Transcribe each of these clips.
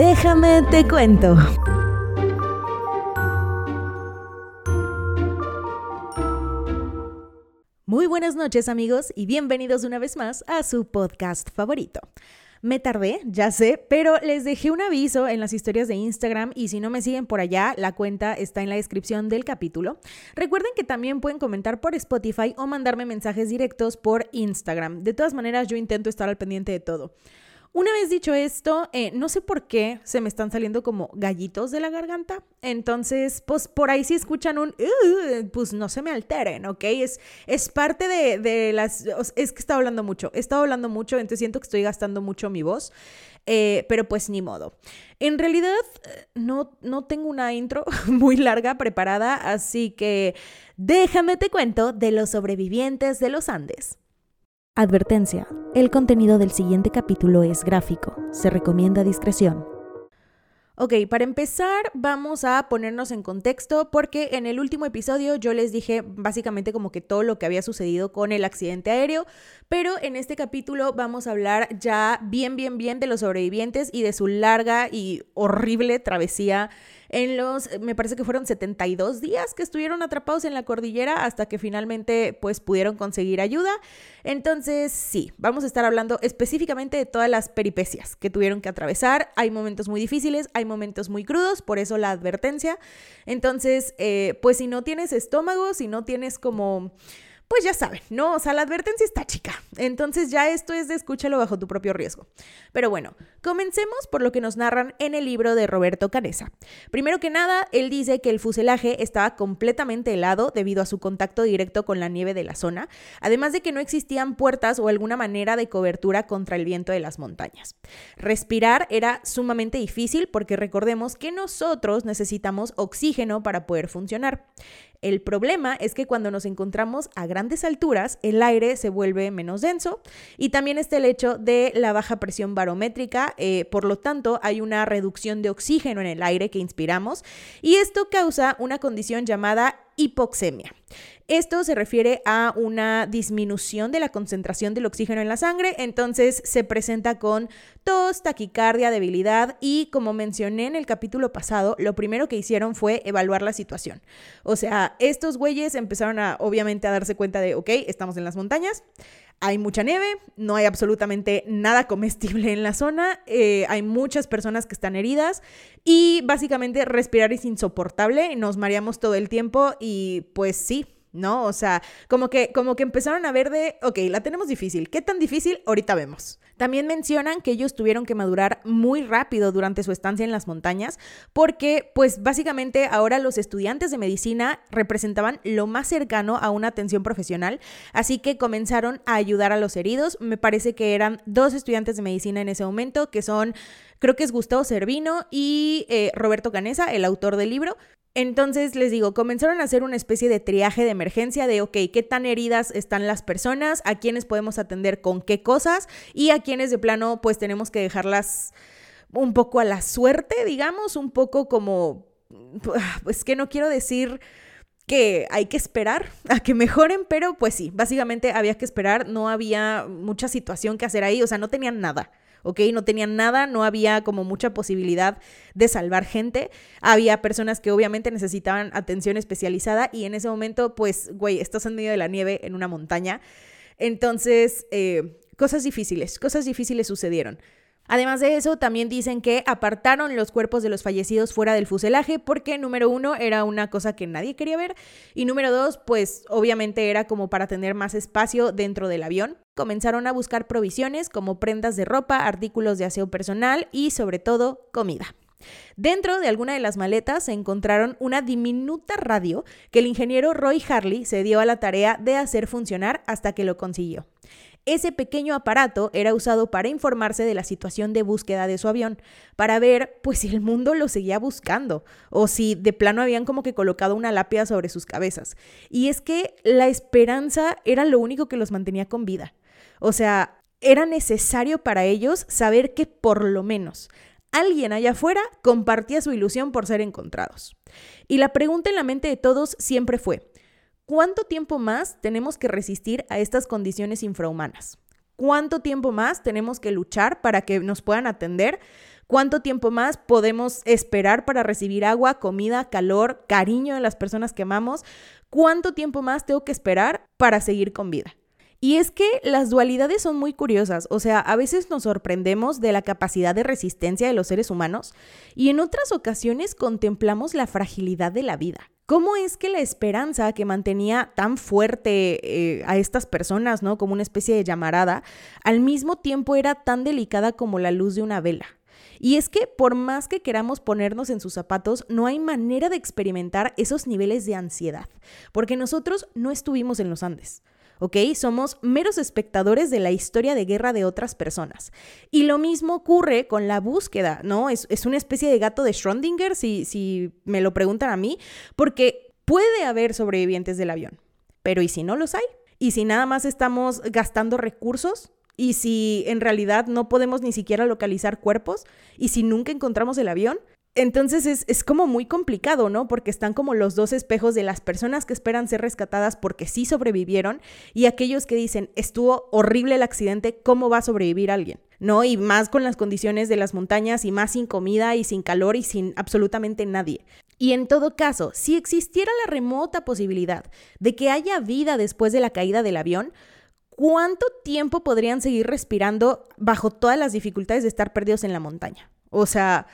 Déjame te cuento. Muy buenas noches amigos y bienvenidos una vez más a su podcast favorito. Me tardé, ya sé, pero les dejé un aviso en las historias de Instagram y si no me siguen por allá, la cuenta está en la descripción del capítulo. Recuerden que también pueden comentar por Spotify o mandarme mensajes directos por Instagram. De todas maneras, yo intento estar al pendiente de todo. Una vez dicho esto, eh, no sé por qué se me están saliendo como gallitos de la garganta. Entonces, pues por ahí si escuchan un, pues no se me alteren, ¿ok? Es, es parte de, las... Es que he estado hablando mucho, he estado hablando mucho, entonces siento que estoy gastando mucho mi voz, eh, pero pues ni modo. En realidad, eh, no, no tengo una intro muy larga preparada, así que déjame te cuento de los sobrevivientes de los Andes. Advertencia. El contenido del siguiente capítulo es gráfico. Se recomienda discreción. Ok, para empezar vamos a ponernos en contexto porque en el último episodio yo les dije básicamente como que todo lo que había sucedido con el accidente aéreo, pero en este capítulo vamos a hablar ya bien, bien, bien de los sobrevivientes y de su larga y horrible travesía en los, me parece que fueron 72 días que estuvieron atrapados en la cordillera hasta que finalmente pues pudieron conseguir ayuda. Entonces, sí, vamos a estar hablando específicamente de todas las peripecias que tuvieron que atravesar. Hay momentos muy difíciles, hay momentos muy crudos, por eso la advertencia. Entonces, eh, pues si no tienes estómago, si no tienes como pues ya saben, ¿no? O sea, la advertencia está chica. Entonces ya esto es de escúchalo bajo tu propio riesgo. Pero bueno, comencemos por lo que nos narran en el libro de Roberto Canesa. Primero que nada, él dice que el fuselaje estaba completamente helado debido a su contacto directo con la nieve de la zona, además de que no existían puertas o alguna manera de cobertura contra el viento de las montañas. Respirar era sumamente difícil porque recordemos que nosotros necesitamos oxígeno para poder funcionar. El problema es que cuando nos encontramos a grandes alturas, el aire se vuelve menos denso y también está el hecho de la baja presión barométrica, eh, por lo tanto hay una reducción de oxígeno en el aire que inspiramos y esto causa una condición llamada hipoxemia. Esto se refiere a una disminución de la concentración del oxígeno en la sangre, entonces se presenta con tos, taquicardia, debilidad y como mencioné en el capítulo pasado, lo primero que hicieron fue evaluar la situación. O sea, estos güeyes empezaron a obviamente a darse cuenta de, ok, estamos en las montañas, hay mucha nieve, no hay absolutamente nada comestible en la zona, eh, hay muchas personas que están heridas y básicamente respirar es insoportable, nos mareamos todo el tiempo y pues sí, ¿no? O sea, como que, como que empezaron a ver de, ok, la tenemos difícil. ¿Qué tan difícil? Ahorita vemos. También mencionan que ellos tuvieron que madurar muy rápido durante su estancia en las montañas porque, pues básicamente ahora los estudiantes de medicina representaban lo más cercano a una atención profesional, así que comenzaron a ayudar a los heridos. Me parece que eran dos estudiantes de medicina en ese momento, que son creo que es Gustavo Servino y eh, Roberto Canesa, el autor del libro. Entonces les digo, comenzaron a hacer una especie de triaje de emergencia de, ok, ¿qué tan heridas están las personas? ¿A quiénes podemos atender con qué cosas? Y a quiénes de plano pues tenemos que dejarlas un poco a la suerte, digamos, un poco como, pues que no quiero decir que hay que esperar a que mejoren, pero pues sí, básicamente había que esperar, no había mucha situación que hacer ahí, o sea, no tenían nada. ¿Ok? No tenían nada, no había como mucha posibilidad de salvar gente. Había personas que obviamente necesitaban atención especializada y en ese momento, pues, güey, estás en medio de la nieve en una montaña. Entonces, eh, cosas difíciles, cosas difíciles sucedieron. Además de eso, también dicen que apartaron los cuerpos de los fallecidos fuera del fuselaje porque, número uno, era una cosa que nadie quería ver y número dos, pues obviamente era como para tener más espacio dentro del avión. Comenzaron a buscar provisiones como prendas de ropa, artículos de aseo personal y sobre todo comida. Dentro de alguna de las maletas se encontraron una diminuta radio que el ingeniero Roy Harley se dio a la tarea de hacer funcionar hasta que lo consiguió. Ese pequeño aparato era usado para informarse de la situación de búsqueda de su avión, para ver pues si el mundo lo seguía buscando o si de plano habían como que colocado una lápida sobre sus cabezas. Y es que la esperanza era lo único que los mantenía con vida. O sea, era necesario para ellos saber que por lo menos alguien allá afuera compartía su ilusión por ser encontrados. Y la pregunta en la mente de todos siempre fue, ¿Cuánto tiempo más tenemos que resistir a estas condiciones infrahumanas? ¿Cuánto tiempo más tenemos que luchar para que nos puedan atender ¿Cuánto tiempo más podemos esperar para recibir agua, comida, calor, cariño de las personas que amamos? ¿Cuánto tiempo más tengo que esperar para seguir con vida? Y es que las dualidades son muy curiosas, o sea, a veces nos sorprendemos de la capacidad de resistencia de los seres humanos y en otras ocasiones contemplamos la fragilidad de la vida. ¿Cómo es que la esperanza que mantenía tan fuerte eh, a estas personas, ¿no? Como una especie de llamarada, al mismo tiempo era tan delicada como la luz de una vela? Y es que por más que queramos ponernos en sus zapatos, no hay manera de experimentar esos niveles de ansiedad, porque nosotros no estuvimos en los Andes. ¿Ok? Somos meros espectadores de la historia de guerra de otras personas. Y lo mismo ocurre con la búsqueda, ¿no? Es, una especie de gato de Schrödinger, si, si me lo preguntan a mí, porque puede haber sobrevivientes del avión, pero ¿y si no los hay? ¿Y si nada más estamos gastando recursos? ¿Y si en realidad no podemos ni siquiera localizar cuerpos? ¿Y si nunca encontramos el avión? Entonces es, como muy complicado, ¿no? Porque están como los dos espejos de las personas que esperan ser rescatadas porque sí sobrevivieron y aquellos que dicen, estuvo horrible el accidente, ¿cómo va a sobrevivir alguien? ¿No? Y más con las condiciones de las montañas y más sin comida y sin calor y sin absolutamente nadie. Y en todo caso, si existiera la remota posibilidad de que haya vida después de la caída del avión, ¿cuánto tiempo podrían seguir respirando bajo todas las dificultades de estar perdidos en la montaña? O sea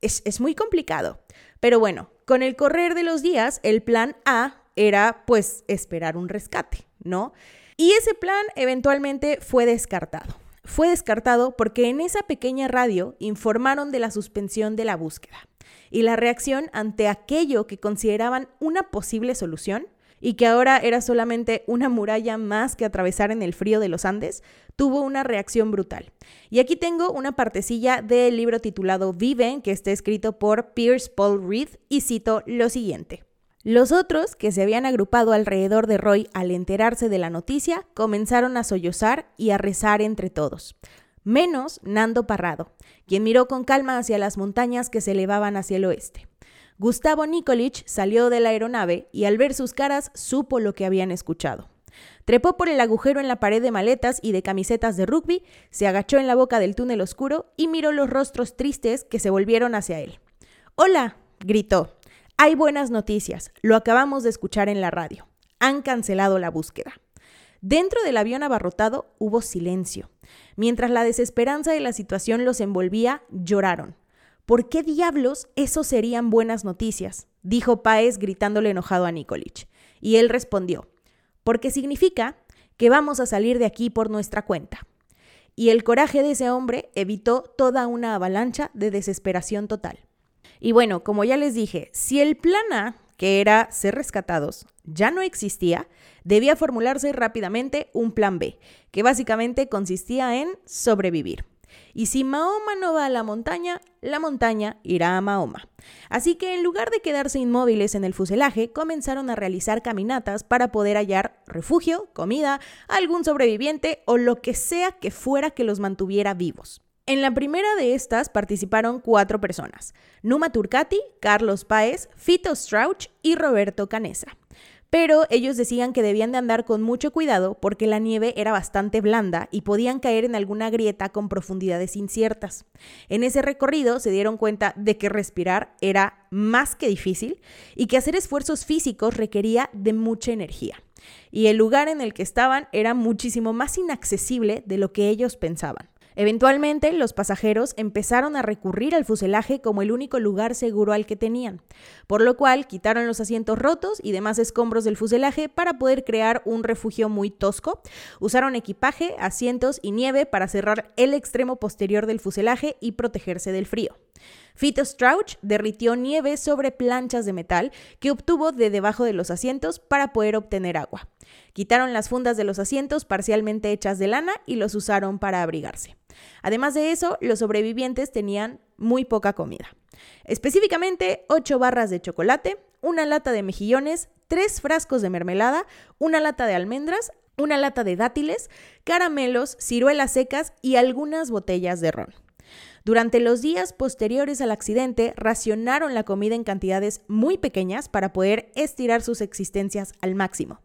es, muy complicado. Pero bueno, con el correr de los días, el plan A era pues esperar un rescate, ¿no? Y ese plan eventualmente fue descartado. Fue descartado porque en esa pequeña radio informaron de la suspensión de la búsqueda y la reacción ante aquello que consideraban una posible solución y que ahora era solamente una muralla más que atravesar en el frío de los Andes, tuvo una reacción brutal. Y aquí tengo una partecilla del libro titulado Viven, que está escrito por Pierce Paul Reed, y cito lo siguiente. Los otros, que se habían agrupado alrededor de Roy al enterarse de la noticia, comenzaron a sollozar y a rezar entre todos. Menos Nando Parrado, quien miró con calma hacia las montañas que se elevaban hacia el oeste. Gustavo Nikolic salió de la aeronave y al ver sus caras supo lo que habían escuchado. Trepó por el agujero en la pared de maletas y de camisetas de rugby, se agachó en la boca del túnel oscuro y miró los rostros tristes que se volvieron hacia él. Hola, gritó. Hay buenas noticias. Lo acabamos de escuchar en la radio. Han cancelado la búsqueda. Dentro del avión abarrotado hubo silencio. Mientras la desesperanza de la situación los envolvía, lloraron. ¿Por qué diablos eso serían buenas noticias? dijo Páez gritándole enojado a Nikolic. Y él respondió, porque significa que vamos a salir de aquí por nuestra cuenta. Y el coraje de ese hombre evitó toda una avalancha de desesperación total. Y bueno, como ya les dije, si el plan A, que era ser rescatados, ya no existía, debía formularse rápidamente un plan B, que básicamente consistía en sobrevivir. Y si Mahoma no va a la montaña, la montaña irá a Mahoma. Así que en lugar de quedarse inmóviles en el fuselaje, comenzaron a realizar caminatas para poder hallar refugio, comida, algún sobreviviente o lo que sea que fuera que los mantuviera vivos. En la primera de estas participaron cuatro personas: Numa Turcati, Carlos Páez, Fito Strauch y Roberto Canesa pero ellos decían que debían de andar con mucho cuidado porque la nieve era bastante blanda y podían caer en alguna grieta con profundidades inciertas. En ese recorrido se dieron cuenta de que respirar era más que difícil y que hacer esfuerzos físicos requería de mucha energía. Y el lugar en el que estaban era muchísimo más inaccesible de lo que ellos pensaban. Eventualmente, los pasajeros empezaron a recurrir al fuselaje como el único lugar seguro al que tenían, por lo cual quitaron los asientos rotos y demás escombros del fuselaje para poder crear un refugio muy tosco. Usaron equipaje, asientos y nieve para cerrar el extremo posterior del fuselaje y protegerse del frío. Fito Strauch derritió nieve sobre planchas de metal que obtuvo de debajo de los asientos para poder obtener agua. Quitaron las fundas de los asientos parcialmente hechas de lana y los usaron para abrigarse. Además de eso, los sobrevivientes tenían muy poca comida. Específicamente, 8 barras de chocolate, una lata de mejillones, 3 frascos de mermelada, una lata de almendras, una lata de dátiles, caramelos, ciruelas secas y algunas botellas de ron. Durante los días posteriores al accidente, racionaron la comida en cantidades muy pequeñas para poder estirar sus existencias al máximo.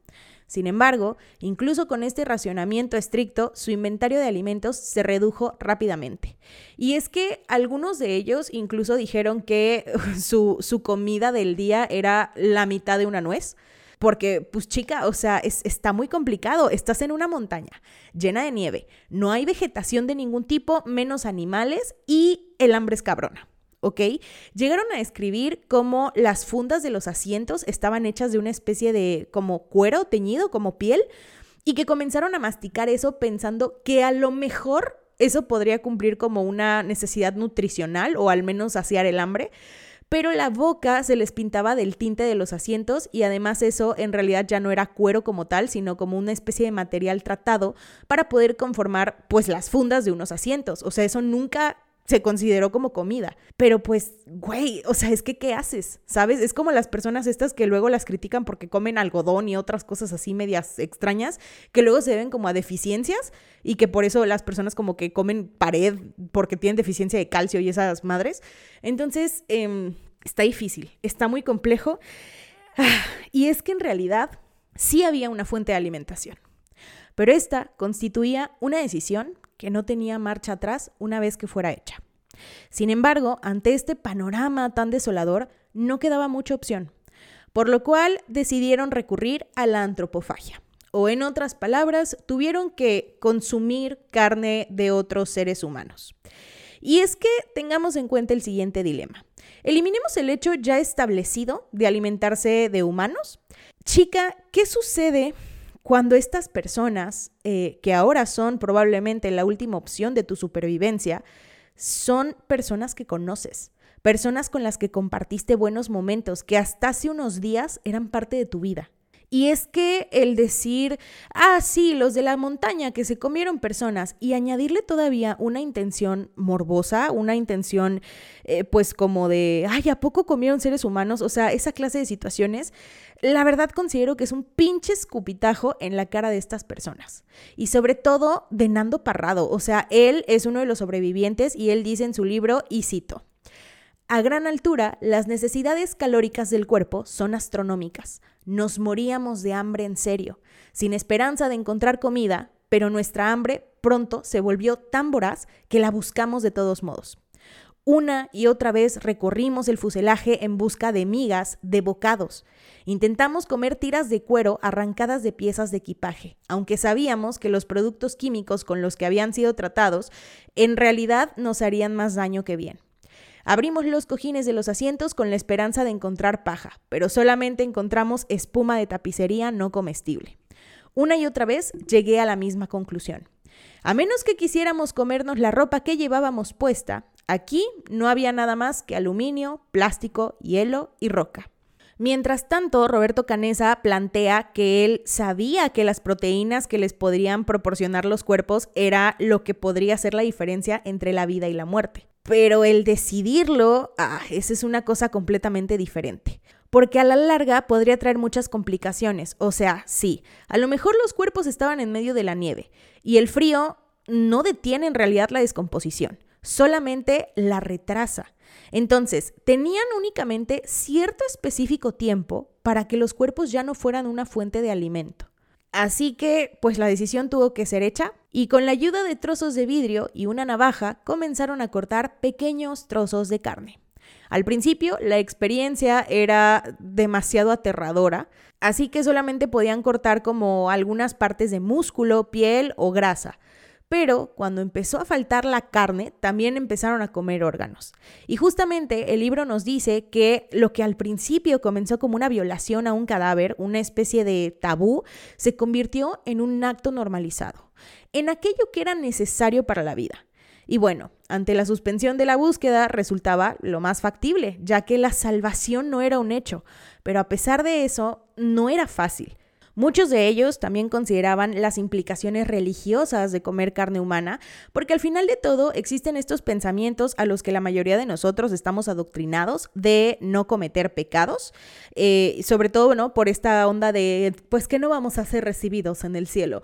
Sin embargo, incluso con este racionamiento estricto, su inventario de alimentos se redujo rápidamente. Y es que algunos de ellos incluso dijeron que su, su comida del día era la mitad de una nuez. Porque, pues chica, o sea, está muy complicado. Estás en una montaña llena de nieve, no hay vegetación de ningún tipo, menos animales y el hambre es cabrona. ¿ok? Llegaron a escribir cómo las fundas de los asientos estaban hechas de una especie de como cuero teñido, como piel, y que comenzaron a masticar eso pensando que a lo mejor eso podría cumplir como una necesidad nutricional o al menos saciar el hambre. Pero la boca se les pintaba del tinte de los asientos y además eso en realidad ya no era cuero como tal, sino como una especie de material tratado para poder conformar pues las fundas de unos asientos. O sea, eso nunca se consideró como comida. Pero pues, güey, o sea, es que ¿qué haces? ¿Sabes? Es como las personas estas que luego las critican porque comen algodón y otras cosas así medias extrañas, que luego se ven como a deficiencias y que por eso las personas como que comen pared porque tienen deficiencia de calcio y esas madres. Entonces, em, está difícil, está muy complejo. Y es que en realidad sí había una fuente de alimentación. Pero esta constituía una decisión que no tenía marcha atrás una vez que fuera hecha. Sin embargo, ante este panorama tan desolador, no quedaba mucha opción, por lo cual decidieron recurrir a la antropofagia, o en otras palabras, tuvieron que consumir carne de otros seres humanos. Y es que tengamos en cuenta el siguiente dilema. Eliminemos el hecho ya establecido de alimentarse de humanos. Chica, ¿qué sucede cuando estas personas, eh, que ahora son probablemente la última opción de tu supervivencia, son personas que conoces, personas con las que compartiste buenos momentos, que hasta hace unos días eran parte de tu vida. Y es que el decir, ah, sí, los de la montaña que se comieron personas y añadirle todavía una intención morbosa, una intención eh, pues como de, ay, ¿a poco comieron seres humanos? O sea, esa clase de situaciones, la verdad considero que es un pinche escupitajo en la cara de estas personas. Y sobre todo de Nando Parrado, o sea, él es uno de los sobrevivientes y él dice en su libro, y cito, a gran altura, las necesidades calóricas del cuerpo son astronómicas. Nos moríamos de hambre en serio, sin esperanza de encontrar comida, pero nuestra hambre pronto se volvió tan voraz que la buscamos de todos modos. Una y otra vez recorrimos el fuselaje en busca de migas, de bocados. Intentamos comer tiras de cuero arrancadas de piezas de equipaje, aunque sabíamos que los productos químicos con los que habían sido tratados en realidad nos harían más daño que bien. Abrimos los cojines de los asientos con la esperanza de encontrar paja, pero solamente encontramos espuma de tapicería no comestible. Una y otra vez llegué a la misma conclusión. A menos que quisiéramos comernos la ropa que llevábamos puesta, aquí no había nada más que aluminio, plástico, hielo y roca. Mientras tanto, Roberto Canesa plantea que él sabía que las proteínas que les podrían proporcionar los cuerpos era lo que podría ser la diferencia entre la vida y la muerte. Pero el decidirlo, ah, esa es una cosa completamente diferente. Porque a la larga podría traer muchas complicaciones. O sea, sí, a lo mejor los cuerpos estaban en medio de la nieve y el frío no detiene en realidad la descomposición, solamente la retrasa. Entonces, tenían únicamente cierto específico tiempo para que los cuerpos ya no fueran una fuente de alimento. Así que, pues la decisión tuvo que ser hecha y con la ayuda de trozos de vidrio y una navaja comenzaron a cortar pequeños trozos de carne. Al principio la experiencia era demasiado aterradora, así que solamente podían cortar como algunas partes de músculo, piel o grasa, pero cuando empezó a faltar la carne, también empezaron a comer órganos. Y justamente el libro nos dice que lo que al principio comenzó como una violación a un cadáver, una especie de tabú, se convirtió en un acto normalizado, en aquello que era necesario para la vida. Y bueno, ante la suspensión de la búsqueda resultaba lo más factible, ya que la salvación no era un hecho, pero a pesar de eso, no era fácil. Muchos de ellos también consideraban las implicaciones religiosas de comer carne humana, porque al final de todo existen estos pensamientos a los que la mayoría de nosotros estamos adoctrinados de no cometer pecados, eh, sobre todo, ¿no? Por esta onda de, pues que no vamos a ser recibidos en el cielo.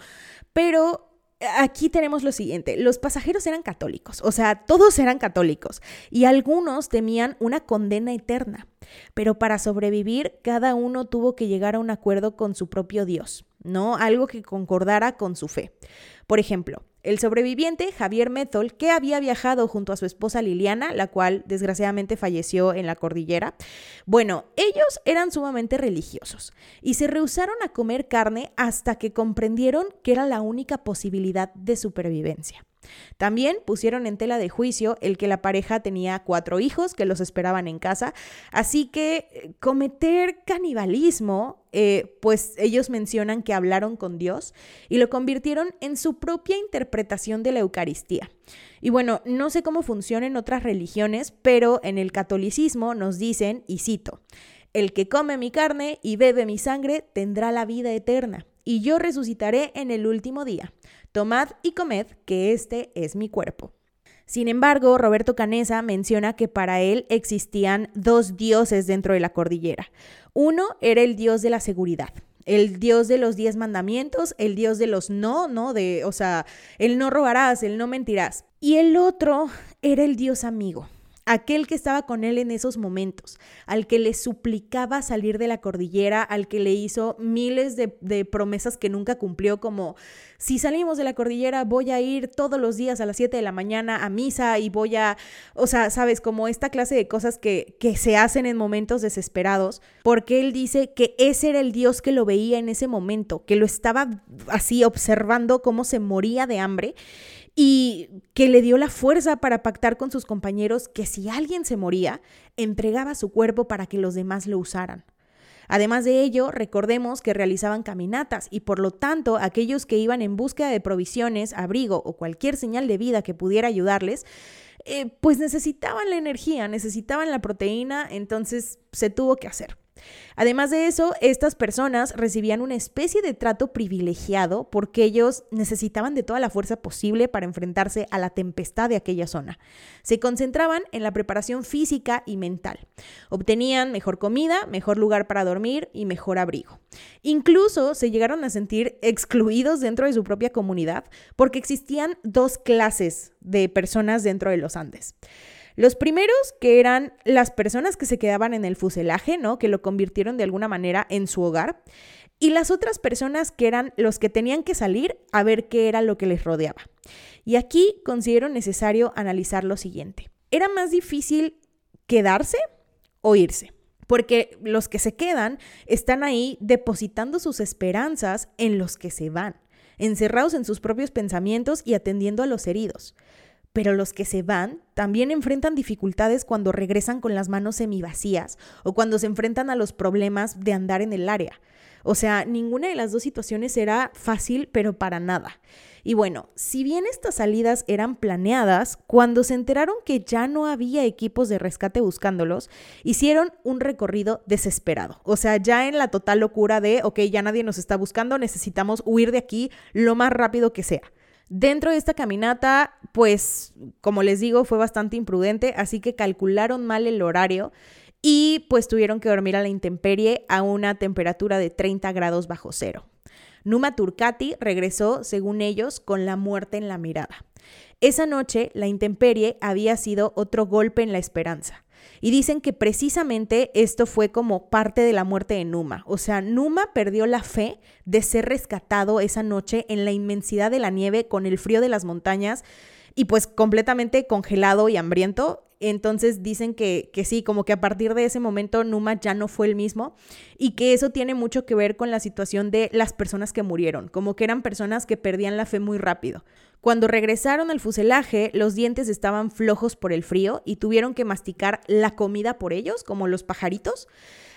Pero aquí tenemos lo siguiente, los pasajeros eran católicos, o sea, todos eran católicos, y algunos temían una condena eterna, pero para sobrevivir cada uno tuvo que llegar a un acuerdo con su propio Dios. ¿no? Algo que concordara con su fe. Por ejemplo, el sobreviviente Javier Methol, que había viajado junto a su esposa Liliana, la cual desgraciadamente falleció en la cordillera, bueno, ellos eran sumamente religiosos y se rehusaron a comer carne hasta que comprendieron que era la única posibilidad de supervivencia. También pusieron en tela de juicio el que la pareja tenía cuatro hijos que los esperaban en casa, así que eh, cometer canibalismo, eh, pues ellos mencionan que hablaron con Dios y lo convirtieron en su propia interpretación de la Eucaristía. Y bueno, no sé cómo funciona en otras religiones, pero en el catolicismo nos dicen, y cito, el que come mi carne y bebe mi sangre tendrá la vida eterna, y yo resucitaré en el último día. Tomad y comed, que este es mi cuerpo. Sin embargo, Roberto Canesa menciona que para él existían dos dioses dentro de la cordillera. Uno era el dios de la seguridad, el dios de los diez mandamientos, el dios de los no, no, de, o sea, el no robarás, el no mentirás. Y el otro era el dios amigo, aquel que estaba con él en esos momentos, al que le suplicaba salir de la cordillera, al que le hizo miles de, promesas que nunca cumplió, como si salimos de la cordillera voy a ir todos los días a las 7 de la mañana a misa y voy a, o sea, sabes, como esta clase de cosas que, que se hacen en momentos desesperados, porque él dice que ese era el Dios que lo veía en ese momento, que lo estaba así observando cómo se moría de hambre y que le dio la fuerza para pactar con sus compañeros que si alguien se moría, entregaba su cuerpo para que los demás lo usaran. Además de ello, recordemos que realizaban caminatas y por lo tanto aquellos que iban en búsqueda de provisiones, abrigo o cualquier señal de vida que pudiera ayudarles, eh, pues necesitaban la energía, necesitaban la proteína, entonces se tuvo que hacer. Además de eso, estas personas recibían una especie de trato privilegiado porque ellos necesitaban de toda la fuerza posible para enfrentarse a la tempestad de aquella zona. Se concentraban en la preparación física y mental. Obtenían mejor comida, mejor lugar para dormir y mejor abrigo. Incluso se llegaron a sentir excluidos dentro de su propia comunidad porque existían dos clases de personas dentro de los Andes. Los primeros, que eran las personas que se quedaban en el fuselaje, ¿no? Que lo convirtieron de alguna manera en su hogar. Y las otras personas que eran los que tenían que salir a ver qué era lo que les rodeaba. Y aquí considero necesario analizar lo siguiente. ¿Era más difícil quedarse o irse? Porque los que se quedan están ahí depositando sus esperanzas en los que se van, encerrados en sus propios pensamientos y atendiendo a los heridos pero los que se van también enfrentan dificultades cuando regresan con las manos semivacías o cuando se enfrentan a los problemas de andar en el área. O sea, ninguna de las dos situaciones era fácil, pero para nada. Y bueno, si bien estas salidas eran planeadas, cuando se enteraron que ya no había equipos de rescate buscándolos, hicieron un recorrido desesperado. O sea, ya en la total locura de, ok, ya nadie nos está buscando, necesitamos huir de aquí lo más rápido que sea. Dentro de esta caminata, pues, como les digo, fue bastante imprudente, así que calcularon mal el horario y pues tuvieron que dormir a la intemperie a una temperatura de 30 grados bajo cero. Numa Turcati regresó, según ellos, con la muerte en la mirada. Esa noche, la intemperie había sido otro golpe en la esperanza. Y dicen que precisamente esto fue como parte de la muerte de Numa. O sea, Numa perdió la fe de ser rescatado esa noche en la inmensidad de la nieve con el frío de las montañas y pues completamente congelado y hambriento. Entonces dicen que, que, sí, como que a partir de ese momento Numa ya no fue el mismo y que eso tiene mucho que ver con la situación de las personas que murieron, como que eran personas que perdían la fe muy rápido. Cuando regresaron al fuselaje, los dientes estaban flojos por el frío y tuvieron que masticar la comida por ellos, como los pajaritos.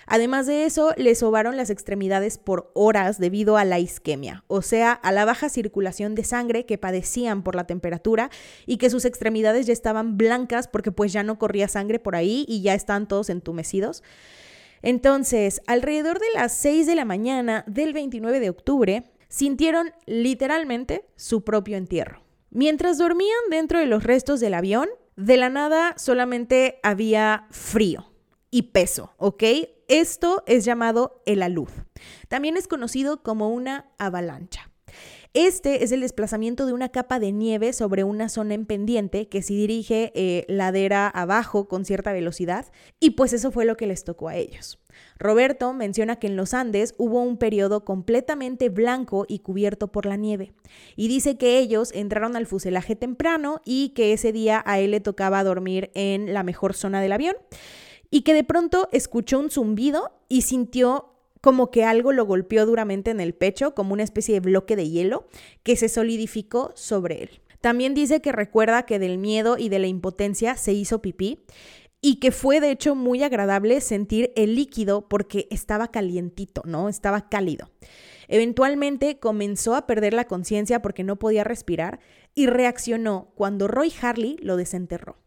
Además de eso, les sobaron las extremidades por horas debido a la isquemia, o sea, a la baja circulación de sangre que padecían por la temperatura y que sus extremidades ya estaban blancas porque pues ya no corría sangre por ahí y ya están todos entumecidos. Entonces, alrededor de las 6 de la mañana del 29 de octubre, sintieron literalmente su propio entierro. Mientras dormían dentro de los restos del avión, de la nada solamente había frío y peso, ¿ok? Esto es llamado el alud. También es conocido como una avalancha. Este es el desplazamiento de una capa de nieve sobre una zona en pendiente que se dirige eh, ladera abajo con cierta velocidad y pues eso fue lo que les tocó a ellos. Roberto menciona que en los Andes hubo un periodo completamente blanco y cubierto por la nieve, y dice que ellos entraron al fuselaje temprano y que ese día a él le tocaba dormir en la mejor zona del avión, y que de pronto escuchó un zumbido y sintió como que algo lo golpeó duramente en el pecho, como una especie de bloque de hielo que se solidificó sobre él. También dice que recuerda que del miedo y de la impotencia se hizo pipí y que fue de hecho muy agradable sentir el líquido porque estaba calientito, ¿no? Estaba cálido. Eventualmente comenzó a perder la conciencia porque no podía respirar y reaccionó cuando Roy Harley lo desenterró.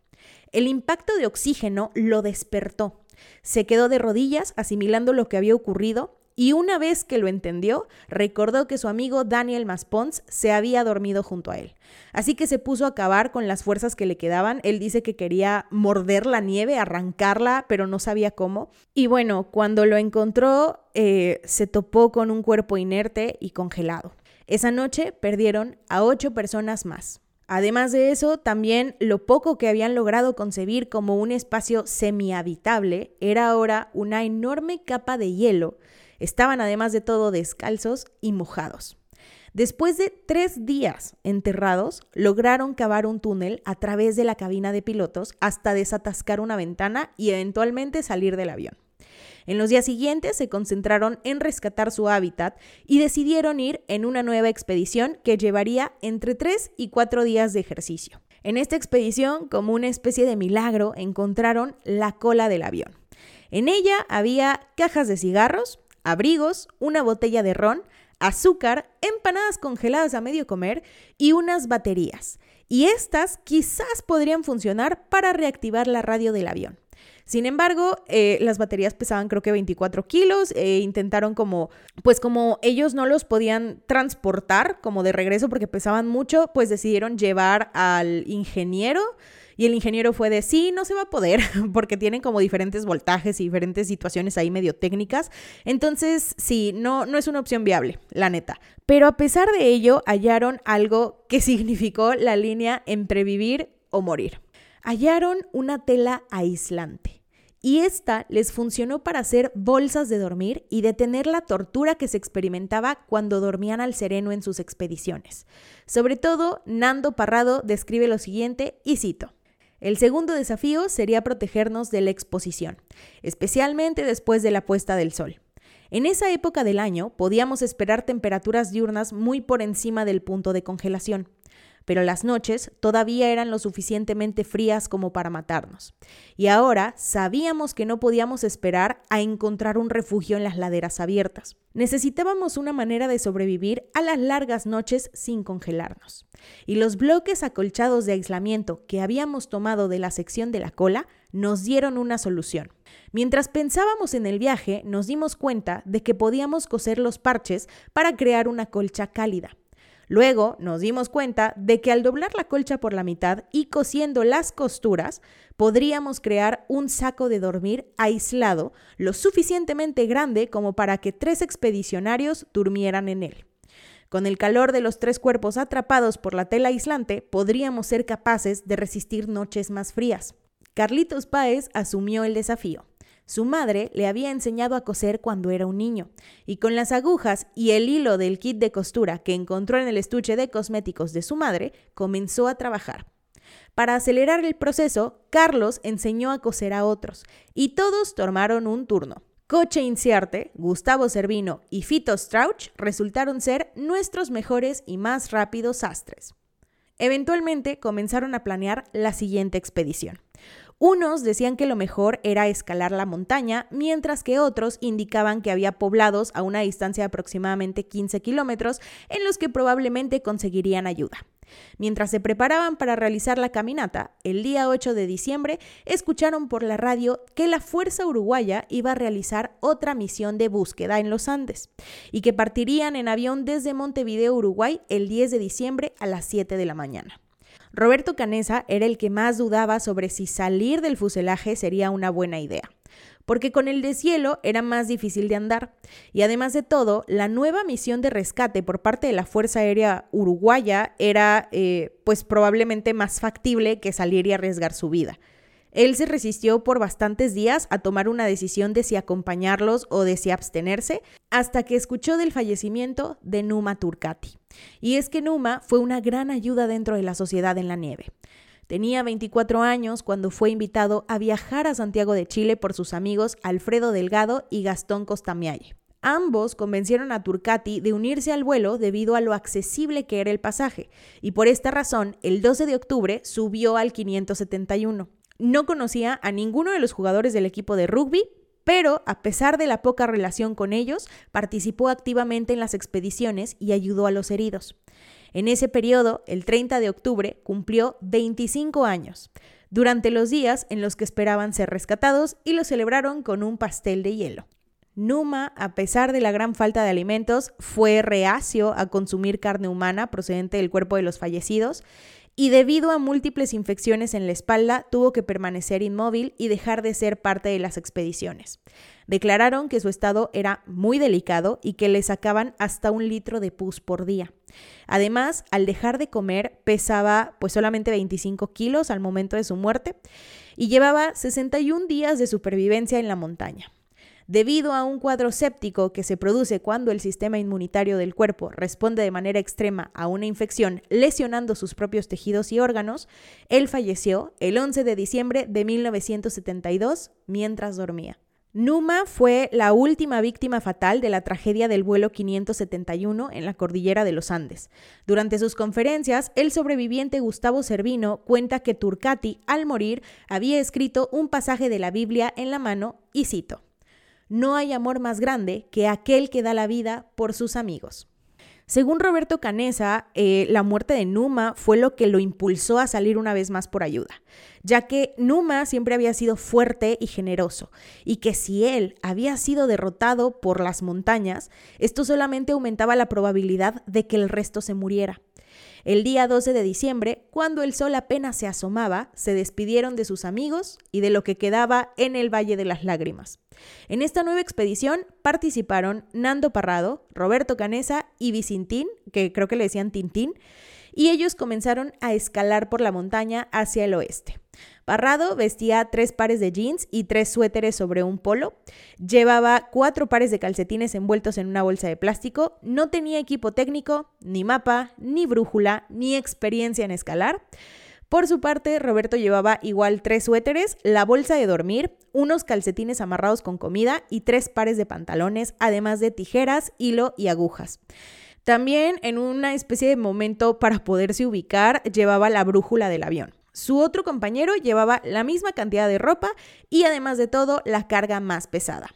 El impacto de oxígeno lo despertó. Se quedó de rodillas asimilando lo que había ocurrido y una vez que lo entendió, recordó que su amigo Daniel Maspons se había dormido junto a él. Así que se puso a acabar con las fuerzas que le quedaban. Él dice que quería morder la nieve, arrancarla, pero no sabía cómo. Y bueno, cuando lo encontró, eh, se topó con un cuerpo inerte y congelado. Esa noche perdieron a ocho personas más. Además de eso, también lo poco que habían logrado concebir como un espacio semihabitable era ahora una enorme capa de hielo Estaban además de todo descalzos y mojados. Después de tres días enterrados, lograron cavar un túnel a través de la cabina de pilotos hasta desatascar una ventana y eventualmente salir del avión. En los días siguientes se concentraron en rescatar su hábitat y decidieron ir en una nueva expedición que llevaría entre tres y cuatro días de ejercicio. En esta expedición, como una especie de milagro, encontraron la cola del avión. En ella había cajas de cigarros, abrigos, una botella de ron, azúcar, empanadas congeladas a medio comer y unas baterías. Y estas quizás podrían funcionar para reactivar la radio del avión. Sin embargo, eh, las baterías pesaban creo que 24 kilos e intentaron como, pues como ellos no los podían transportar como de regreso porque pesaban mucho, pues decidieron llevar al ingeniero y el ingeniero fue de, sí, no se va a poder, porque tienen como diferentes voltajes y diferentes situaciones ahí medio técnicas. Entonces, sí, no, no es una opción viable, la neta. Pero a pesar de ello, hallaron algo que significó la línea entre vivir o morir. Hallaron una tela aislante. Y esta les funcionó para hacer bolsas de dormir y detener la tortura que se experimentaba cuando dormían al sereno en sus expediciones. Sobre todo, Nando Parrado describe lo siguiente, y cito. El segundo desafío sería protegernos de la exposición, especialmente después de la puesta del sol. En esa época del año podíamos esperar temperaturas diurnas muy por encima del punto de congelación pero las noches todavía eran lo suficientemente frías como para matarnos. Y ahora sabíamos que no podíamos esperar a encontrar un refugio en las laderas abiertas. Necesitábamos una manera de sobrevivir a las largas noches sin congelarnos. Y los bloques acolchados de aislamiento que habíamos tomado de la sección de la cola nos dieron una solución. Mientras pensábamos en el viaje, nos dimos cuenta de que podíamos coser los parches para crear una colcha cálida. Luego nos dimos cuenta de que al doblar la colcha por la mitad y cosiendo las costuras, podríamos crear un saco de dormir aislado lo suficientemente grande como para que tres expedicionarios durmieran en él. Con el calor de los tres cuerpos atrapados por la tela aislante, podríamos ser capaces de resistir noches más frías. Carlitos Páez asumió el desafío. Su madre le había enseñado a coser cuando era un niño, y con las agujas y el hilo del kit de costura que encontró en el estuche de cosméticos de su madre, comenzó a trabajar. Para acelerar el proceso, Carlos enseñó a coser a otros, y todos tomaron un turno. Coche Inciarte, Gustavo Servino y Fito Strauch resultaron ser nuestros mejores y más rápidos sastres. Eventualmente comenzaron a planear la siguiente expedición. Unos decían que lo mejor era escalar la montaña, mientras que otros indicaban que había poblados a una distancia de aproximadamente 15 kilómetros en los que probablemente conseguirían ayuda. Mientras se preparaban para realizar la caminata, el día 8 de diciembre escucharon por la radio que la Fuerza Uruguaya iba a realizar otra misión de búsqueda en los Andes y que partirían en avión desde Montevideo, Uruguay, el 10 de diciembre a las 7 de la mañana. Roberto Canesa era el que más dudaba sobre si salir del fuselaje sería una buena idea. porque con el deshielo era más difícil de andar. Y además de todo, la nueva misión de rescate por parte de la Fuerza Aérea Uruguaya era eh, pues probablemente más factible que salir y arriesgar su vida. Él se resistió por bastantes días a tomar una decisión de si acompañarlos o de si abstenerse, hasta que escuchó del fallecimiento de Numa Turcati. Y es que Numa fue una gran ayuda dentro de la sociedad en la nieve. Tenía 24 años cuando fue invitado a viajar a Santiago de Chile por sus amigos Alfredo Delgado y Gastón Costamialle. Ambos convencieron a Turcati de unirse al vuelo debido a lo accesible que era el pasaje, y por esta razón, el 12 de octubre subió al 571. No conocía a ninguno de los jugadores del equipo de rugby, pero a pesar de la poca relación con ellos, participó activamente en las expediciones y ayudó a los heridos. En ese periodo, el 30 de octubre, cumplió 25 años, durante los días en los que esperaban ser rescatados y lo celebraron con un pastel de hielo. Numa, a pesar de la gran falta de alimentos, fue reacio a consumir carne humana procedente del cuerpo de los fallecidos y debido a múltiples infecciones en la espalda tuvo que permanecer inmóvil y dejar de ser parte de las expediciones. Declararon que su estado era muy delicado y que le sacaban hasta un litro de pus por día. Además, al dejar de comer, pesaba pues solamente 25 kilos al momento de su muerte y llevaba 61 días de supervivencia en la montaña. Debido a un cuadro séptico que se produce cuando el sistema inmunitario del cuerpo responde de manera extrema a una infección, lesionando sus propios tejidos y órganos, él falleció el 11 de diciembre de 1972 mientras dormía. Numa fue la última víctima fatal de la tragedia del vuelo 571 en la cordillera de los Andes. Durante sus conferencias, el sobreviviente Gustavo Servino cuenta que Turcati, al morir, había escrito un pasaje de la Biblia en la mano y cito. No hay amor más grande que aquel que da la vida por sus amigos. Según Roberto Canesa, eh, la muerte de Numa fue lo que lo impulsó a salir una vez más por ayuda, ya que Numa siempre había sido fuerte y generoso, y que si él había sido derrotado por las montañas, esto solamente aumentaba la probabilidad de que el resto se muriera. El día 12 de diciembre, cuando el sol apenas se asomaba, se despidieron de sus amigos y de lo que quedaba en el Valle de las Lágrimas. En esta nueva expedición participaron Nando Parrado, Roberto Canesa y Vicintín, que creo que le decían Tintín, y ellos comenzaron a escalar por la montaña hacia el oeste. Parrado vestía tres pares de jeans y tres suéteres sobre un polo. Llevaba cuatro pares de calcetines envueltos en una bolsa de plástico. No tenía equipo técnico, ni mapa, ni brújula, ni experiencia en escalar. Por su parte, Roberto llevaba igual tres suéteres, la bolsa de dormir, unos calcetines amarrados con comida y tres pares de pantalones, además de tijeras, hilo y agujas. También en una especie de momento para poderse ubicar, llevaba la brújula del avión. Su otro compañero llevaba la misma cantidad de ropa y además de todo la carga más pesada.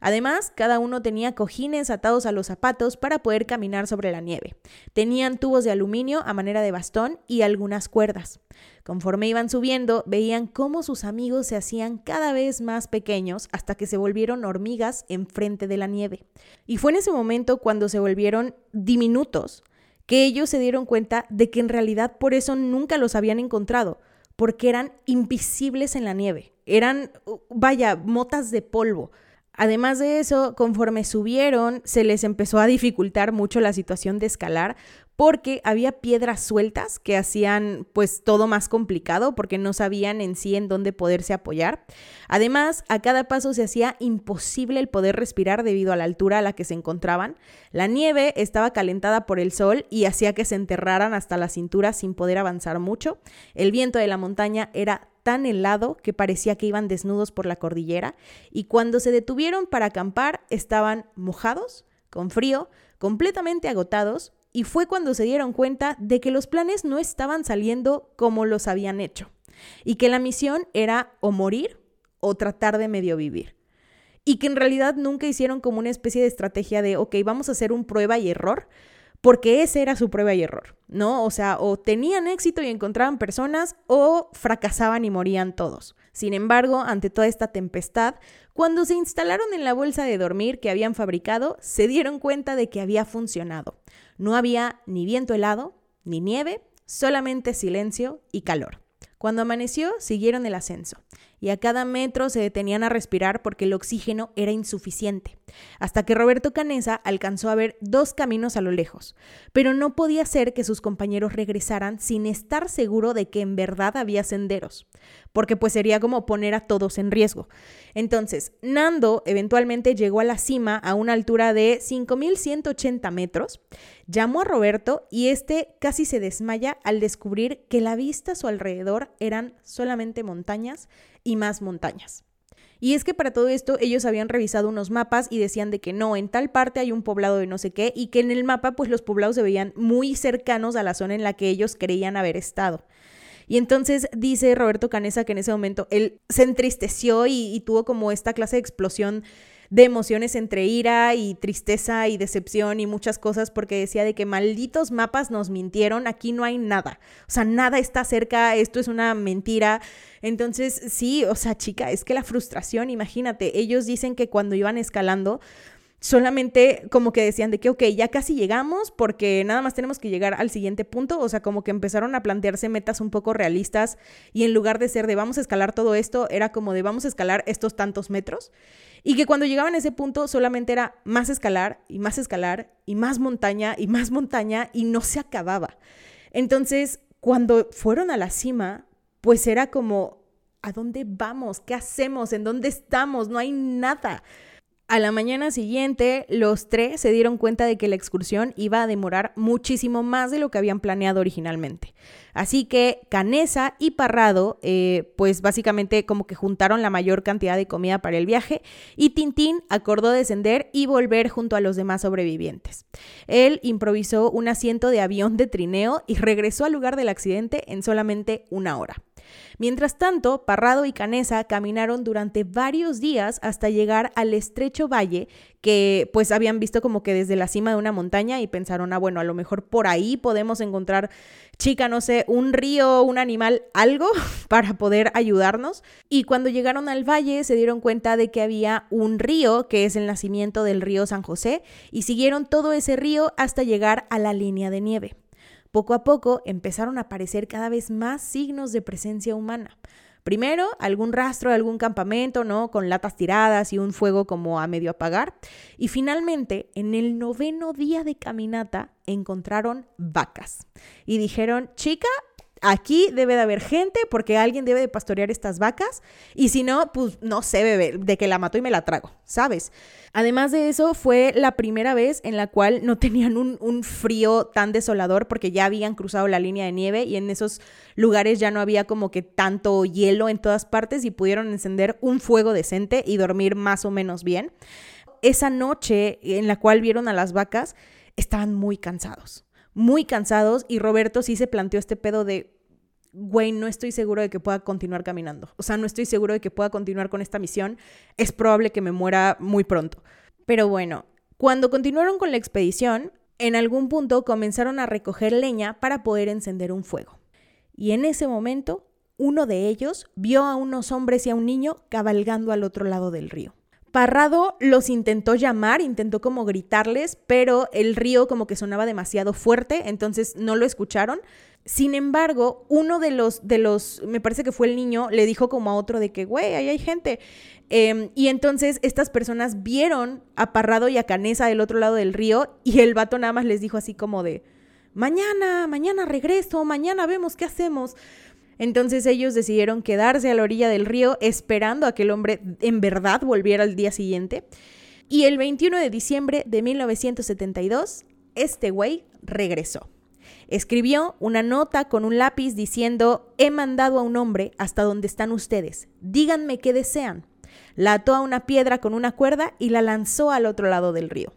Además, cada uno tenía cojines atados a los zapatos para poder caminar sobre la nieve. Tenían tubos de aluminio a manera de bastón y algunas cuerdas. Conforme iban subiendo, veían cómo sus amigos se hacían cada vez más pequeños hasta que se volvieron hormigas enfrente de la nieve. Y fue en ese momento cuando se volvieron diminutos que ellos se dieron cuenta de que en realidad por eso nunca los habían encontrado, porque eran invisibles en la nieve, eran, vaya, motas de polvo. Además de eso, conforme subieron, se les empezó a dificultar mucho la situación de escalar porque había piedras sueltas que hacían pues todo más complicado porque no sabían en sí en dónde poderse apoyar. Además, a cada paso se hacía imposible el poder respirar debido a la altura a la que se encontraban. La nieve estaba calentada por el sol y hacía que se enterraran hasta la cintura sin poder avanzar mucho. El viento de la montaña era tan helado que parecía que iban desnudos por la cordillera y cuando se detuvieron para acampar estaban mojados, con frío, completamente agotados y fue cuando se dieron cuenta de que los planes no estaban saliendo como los habían hecho y que la misión era o morir o tratar de medio vivir. Y que en realidad nunca hicieron como una especie de estrategia de, ok, vamos a hacer un prueba y error, porque ese era su prueba y error, ¿no? O sea, o tenían éxito y encontraban personas o fracasaban y morían todos. Sin embargo, ante toda esta tempestad, cuando se instalaron en la bolsa de dormir que habían fabricado, se dieron cuenta de que había funcionado. No había ni viento helado, ni nieve, solamente silencio y calor. Cuando amaneció, siguieron el ascenso y a cada metro se detenían a respirar porque el oxígeno era insuficiente, hasta que Roberto Canesa alcanzó a ver dos caminos a lo lejos, pero no podía ser que sus compañeros regresaran sin estar seguro de que en verdad había senderos, porque pues sería como poner a todos en riesgo. Entonces, Nando eventualmente llegó a la cima a una altura de 5.180 metros, llamó a Roberto y este casi se desmaya al descubrir que la vista a su alrededor eran solamente montañas y más montañas. Y es que para todo esto ellos habían revisado unos mapas y decían de que no, en tal parte hay un poblado de no sé qué y que en el mapa pues los poblados se veían muy cercanos a la zona en la que ellos creían haber estado. Y entonces dice Roberto Canesa que en ese momento él se entristeció y, y tuvo como esta clase de explosión de emociones entre ira y tristeza y decepción y muchas cosas porque decía de que malditos mapas nos mintieron, aquí no hay nada, o sea, nada está cerca, esto es una mentira. Entonces, sí, o sea, chica, es que la frustración, imagínate, ellos dicen que cuando iban escalando, solamente como que decían de que, ok, ya casi llegamos porque nada más tenemos que llegar al siguiente punto, o sea, como que empezaron a plantearse metas un poco realistas y en lugar de ser de vamos a escalar todo esto, era como de vamos a escalar estos tantos metros y que cuando llegaban a ese punto solamente era más escalar y más escalar y más montaña y más montaña y no se acababa. Entonces, cuando fueron a la cima, pues era como, ¿a dónde vamos? ¿Qué hacemos? ¿En dónde estamos? No hay nada. A la mañana siguiente, los tres se dieron cuenta de que la excursión iba a demorar muchísimo más de lo que habían planeado originalmente. Así que Canesa y Parrado, eh, pues básicamente como que juntaron la mayor cantidad de comida para el viaje y Tintín acordó descender y volver junto a los demás sobrevivientes. Él improvisó un asiento de avión de trineo y regresó al lugar del accidente en solamente una hora. Mientras tanto, Parrado y Canesa caminaron durante varios días hasta llegar al estrecho valle que pues habían visto como que desde la cima de una montaña y pensaron, ah, bueno, a lo mejor por ahí podemos encontrar, chica, no sé, un río, un animal, algo para poder ayudarnos. Y cuando llegaron al valle se dieron cuenta de que había un río, que es el nacimiento del río San José, y siguieron todo ese río hasta llegar a la línea de nieve. Poco a poco empezaron a aparecer cada vez más signos de presencia humana. Primero, algún rastro de algún campamento, ¿no? Con latas tiradas y un fuego como a medio apagar. Y finalmente, en el noveno día de caminata, encontraron vacas. Y dijeron, chica, aquí debe de haber gente porque alguien debe de pastorear estas vacas y si no, pues no sé, bebé, de que la mato y me la trago, ¿sabes? Además de eso, fue la primera vez en la cual no tenían un, un, frío tan desolador porque ya habían cruzado la línea de nieve y en esos lugares ya no había como que tanto hielo en todas partes y pudieron encender un fuego decente y dormir más o menos bien. Esa noche en la cual vieron a las vacas, estaban muy cansados muy cansados y Roberto sí se planteó este pedo de, güey, no estoy seguro de que pueda continuar caminando. O sea, no estoy seguro de que pueda continuar con esta misión. Es probable que me muera muy pronto. Pero bueno, cuando continuaron con la expedición, en algún punto comenzaron a recoger leña para poder encender un fuego. Y en ese momento, uno de ellos vio a unos hombres y a un niño cabalgando al otro lado del río. Parrado los intentó llamar, intentó como gritarles, pero el río como que sonaba demasiado fuerte, entonces no lo escucharon. Sin embargo, uno de los, de los, me parece que fue el niño, le dijo como a otro de que, güey, ahí hay gente. Em, y entonces estas personas vieron a Parrado y a Canesa del otro lado del río y el vato nada más les dijo así como de, mañana, mañana regreso, mañana vemos qué hacemos. Entonces ellos decidieron quedarse a la orilla del río esperando a que el hombre en verdad volviera al día siguiente. Y el 21 de diciembre de 1972, este güey regresó. Escribió una nota con un lápiz diciendo, he mandado a un hombre hasta donde están ustedes, díganme qué desean. La ató a una piedra con una cuerda y la lanzó al otro lado del río.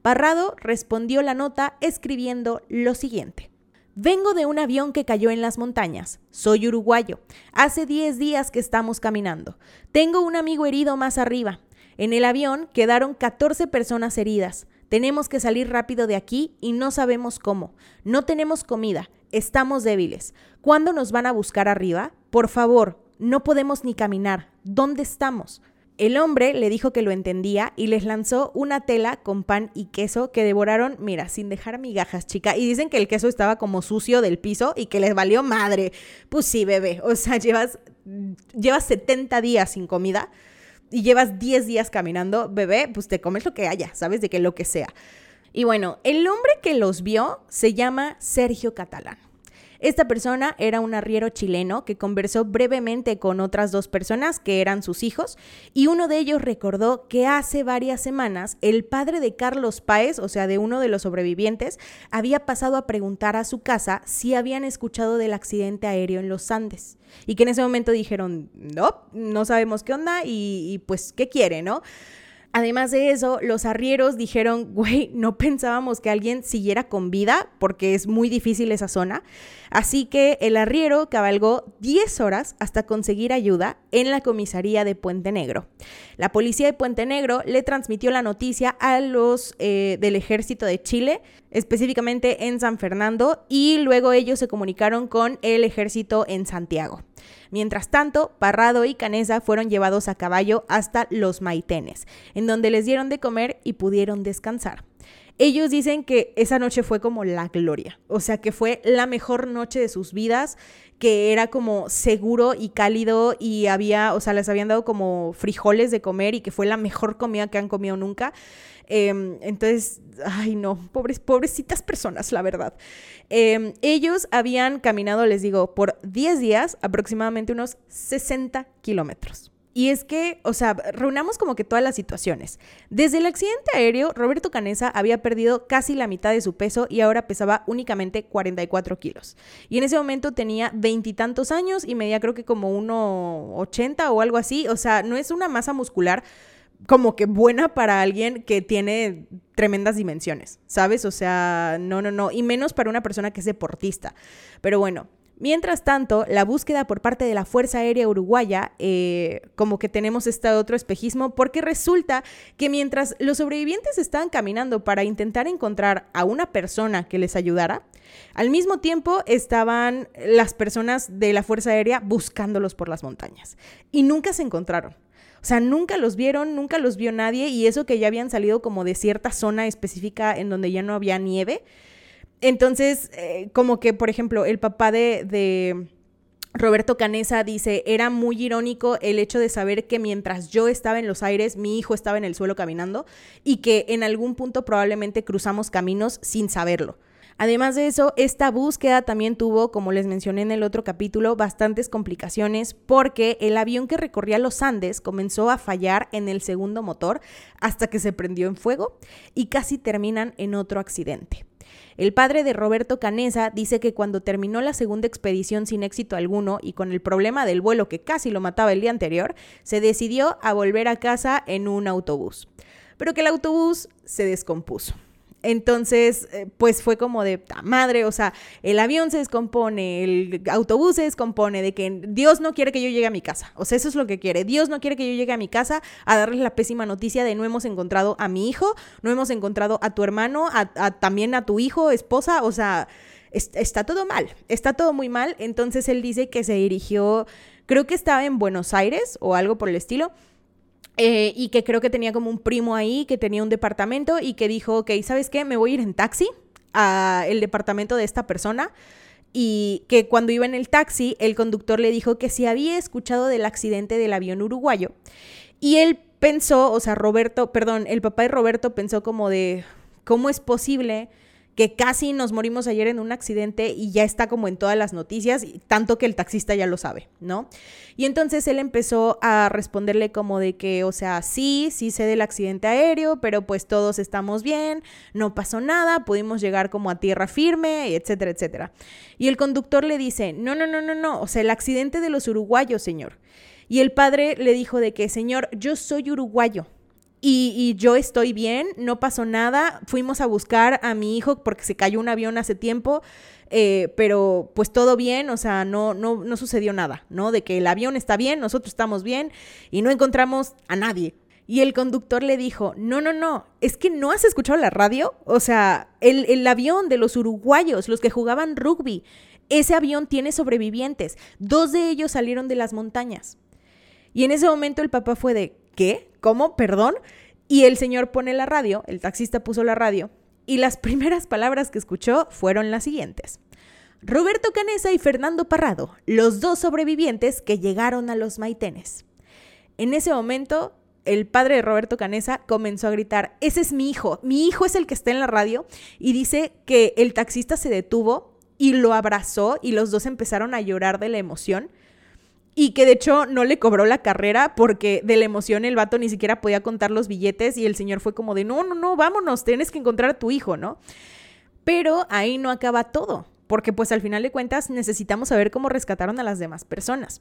Parrado respondió la nota escribiendo lo siguiente. Vengo de un avión que cayó en las montañas. Soy uruguayo. Hace 10 días que estamos caminando. Tengo un amigo herido más arriba. En el avión quedaron 14 personas heridas. Tenemos que salir rápido de aquí y no sabemos cómo. No tenemos comida. Estamos débiles. ¿Cuándo nos van a buscar arriba? Por favor, no podemos ni caminar. ¿Dónde estamos? El hombre le dijo que lo entendía y les lanzó una tela con pan y queso que devoraron, mira, sin dejar migajas, chica. Y dicen que el queso estaba como sucio del piso y que les valió madre. Pues sí, bebé. O sea, llevas llevas 70 días sin comida y llevas 10 días caminando, bebé, pues te comes lo que haya, ¿sabes? De que lo que sea. Y bueno, el hombre que los vio se llama Sergio Catalán. Esta persona era un arriero chileno que conversó brevemente con otras dos personas que eran sus hijos y uno de ellos recordó que hace varias semanas el padre de Carlos Páez, o sea, de uno de los sobrevivientes, había pasado a preguntar a su casa si habían escuchado del accidente aéreo en los Andes y que en ese momento dijeron, no, no sabemos qué onda y, y pues, ¿qué quiere, no? Además de eso, los arrieros dijeron, güey, no pensábamos que alguien siguiera con vida porque es muy difícil esa zona. Así que el arriero cabalgó 10 horas hasta conseguir ayuda en la comisaría de Puente Negro. La policía de Puente Negro le transmitió la noticia a los eh, del ejército de Chile, específicamente en San Fernando, y luego ellos se comunicaron con el ejército en Santiago. Mientras tanto, Parrado y Canesa fueron llevados a caballo hasta los Maitenes, en donde les dieron de comer y pudieron descansar. Ellos dicen que esa noche fue como la gloria, o sea que fue la mejor noche de sus vidas, que era como seguro y cálido y había, o sea, les habían dado como frijoles de comer y que fue la mejor comida que han comido nunca. Em, entonces, ay no, pobres, pobrecitas personas, la verdad. Em, ellos habían caminado, les digo, por 10 días, aproximadamente unos 60 kilómetros. Y es que, o sea, reunamos como que todas las situaciones. Desde el accidente aéreo, Roberto Canesa había perdido casi la mitad de su peso y ahora pesaba únicamente 44 kilos. Y en ese momento tenía veintitantos años y medía creo que como 1,80 o algo así. O sea, no es una masa muscular como que buena para alguien que tiene tremendas dimensiones, ¿sabes? O sea, no, no, no, y menos para una persona que es deportista. Pero bueno, Mientras tanto, la búsqueda por parte de la Fuerza Aérea Uruguaya, eh, como que tenemos este otro espejismo, porque resulta que mientras los sobrevivientes estaban caminando para intentar encontrar a una persona que les ayudara, al mismo tiempo estaban las personas de la Fuerza Aérea buscándolos por las montañas y nunca se encontraron. O sea, nunca los vieron, nunca los vio nadie y eso que ya habían salido como de cierta zona específica en donde ya no había nieve. Entonces, eh, como que, por ejemplo, el papá de, de Roberto Canesa dice, era muy irónico el hecho de saber que mientras yo estaba en los aires, mi hijo estaba en el suelo caminando y que en algún punto probablemente cruzamos caminos sin saberlo. Además de eso, esta búsqueda también tuvo, como les mencioné en el otro capítulo, bastantes complicaciones porque el avión que recorría los Andes comenzó a fallar en el segundo motor hasta que se prendió en fuego y casi terminan en otro accidente. El padre de Roberto Canesa dice que cuando terminó la segunda expedición sin éxito alguno y con el problema del vuelo que casi lo mataba el día anterior, se decidió a volver a casa en un autobús, pero que el autobús se descompuso. Entonces, eh, pues fue como de madre, o sea, el avión se descompone, el autobús se descompone, de que Dios no quiere que yo llegue a mi casa. O sea, eso es lo que quiere. Dios no quiere que yo llegue a mi casa a darles la pésima noticia de no hemos encontrado a mi hijo, no hemos encontrado a tu hermano, a, también a tu hijo, esposa, o sea, está todo mal, está todo muy mal. Entonces él dice que se dirigió, creo que estaba en Buenos Aires o algo por el estilo eh, y que creo que tenía como un primo ahí que tenía un departamento y que dijo, ok, ¿sabes qué? Me voy a ir en taxi al departamento de esta persona y que cuando iba en el taxi el conductor le dijo que si había escuchado del accidente del avión uruguayo y él pensó, o sea, Roberto, perdón, el papá de Roberto pensó como de, ¿cómo es posible? Que casi nos morimos ayer en un accidente y ya está como en todas las noticias, tanto que el taxista ya lo sabe, ¿no? Y entonces él empezó a responderle como de que, o sea, sí, sí sé del accidente aéreo, pero pues todos estamos bien, no pasó nada, pudimos llegar como a tierra firme, etcétera, etcétera. Y el conductor le dice, no, no, no, no, no, o sea, el accidente de los uruguayos, señor. Y el padre le dijo de que, señor, yo soy uruguayo. Y, yo estoy bien, no pasó nada. Fuimos a buscar a mi hijo porque se cayó un avión hace tiempo, eh, pero pues todo bien, o sea, no, no, no sucedió nada, ¿no? De que el avión está bien, nosotros estamos bien y no encontramos a nadie. Y el conductor le dijo, no, no, no, es que no has escuchado la radio. O sea, el, el avión de los uruguayos, los que jugaban rugby, ese avión tiene sobrevivientes. Dos de ellos salieron de las montañas. Y en ese momento el papá fue de, ¿qué? ¿Cómo? Perdón. Y el señor pone la radio, el taxista puso la radio, y las primeras palabras que escuchó fueron las siguientes. Roberto Canesa y Fernando Parrado, los dos sobrevivientes que llegaron a los Maitenes. En ese momento, el padre de Roberto Canesa comenzó a gritar, ese es mi hijo, mi hijo es el que está en la radio y dice que el taxista se detuvo y lo abrazó y los dos empezaron a llorar de la emoción y que de hecho no le cobró la carrera porque de la emoción el vato ni siquiera podía contar los billetes y el señor fue como de, no, no, no, vámonos, tienes que encontrar a tu hijo, ¿no? Pero ahí no acaba todo porque pues al final de cuentas necesitamos saber cómo rescataron a las demás personas.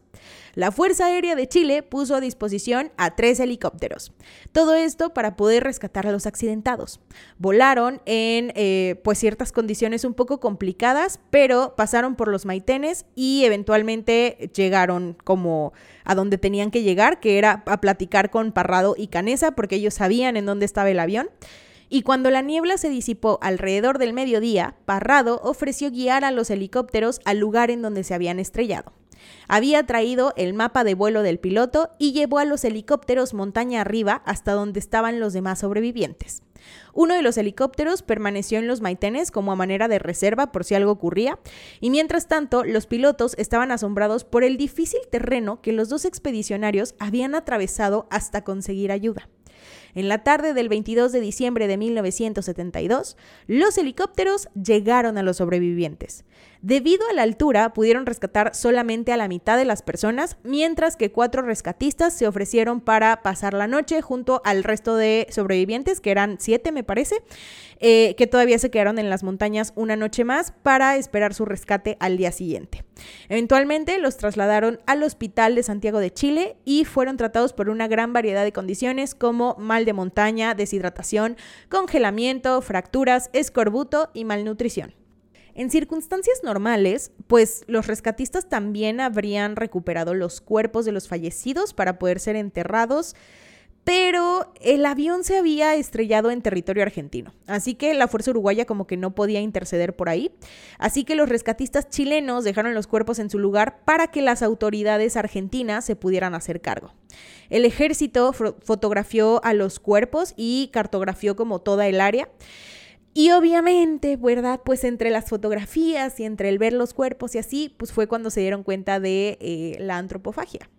La Fuerza Aérea de Chile puso a disposición a tres helicópteros. Todo esto para poder rescatar a los accidentados. Volaron en eh, pues ciertas condiciones un poco complicadas, pero pasaron por los maitenes y eventualmente llegaron como a donde tenían que llegar, que era a platicar con Parrado y Canesa, porque ellos sabían en dónde estaba el avión y cuando la niebla se disipó alrededor del mediodía, Parrado ofreció guiar a los helicópteros al lugar en donde se habían estrellado. Había traído el mapa de vuelo del piloto y llevó a los helicópteros montaña arriba hasta donde estaban los demás sobrevivientes. Uno de los helicópteros permaneció en los maitenes como a manera de reserva por si algo ocurría, y mientras tanto los pilotos estaban asombrados por el difícil terreno que los dos expedicionarios habían atravesado hasta conseguir ayuda. En la tarde del 22 de diciembre de 1972, los helicópteros llegaron a los sobrevivientes. Debido a la altura, pudieron rescatar solamente a la mitad de las personas, mientras que cuatro rescatistas se ofrecieron para pasar la noche junto al resto de sobrevivientes, que eran siete, me parece, eh, que todavía se quedaron en las montañas una noche más para esperar su rescate al día siguiente. Eventualmente los trasladaron al Hospital de Santiago de Chile y fueron tratados por una gran variedad de condiciones como mal de montaña, deshidratación, congelamiento, fracturas, escorbuto y malnutrición. En circunstancias normales, pues los rescatistas también habrían recuperado los cuerpos de los fallecidos para poder ser enterrados, pero el avión se había estrellado en territorio argentino, así que la Fuerza Uruguaya como que no podía interceder por ahí, así que los rescatistas chilenos dejaron los cuerpos en su lugar para que las autoridades argentinas se pudieran hacer cargo. El ejército fotografió a los cuerpos y cartografió como toda el área. Y obviamente, ¿verdad? Pues entre las fotografías y entre el ver los cuerpos y así, pues fue cuando se dieron cuenta de eh, la antropofagia.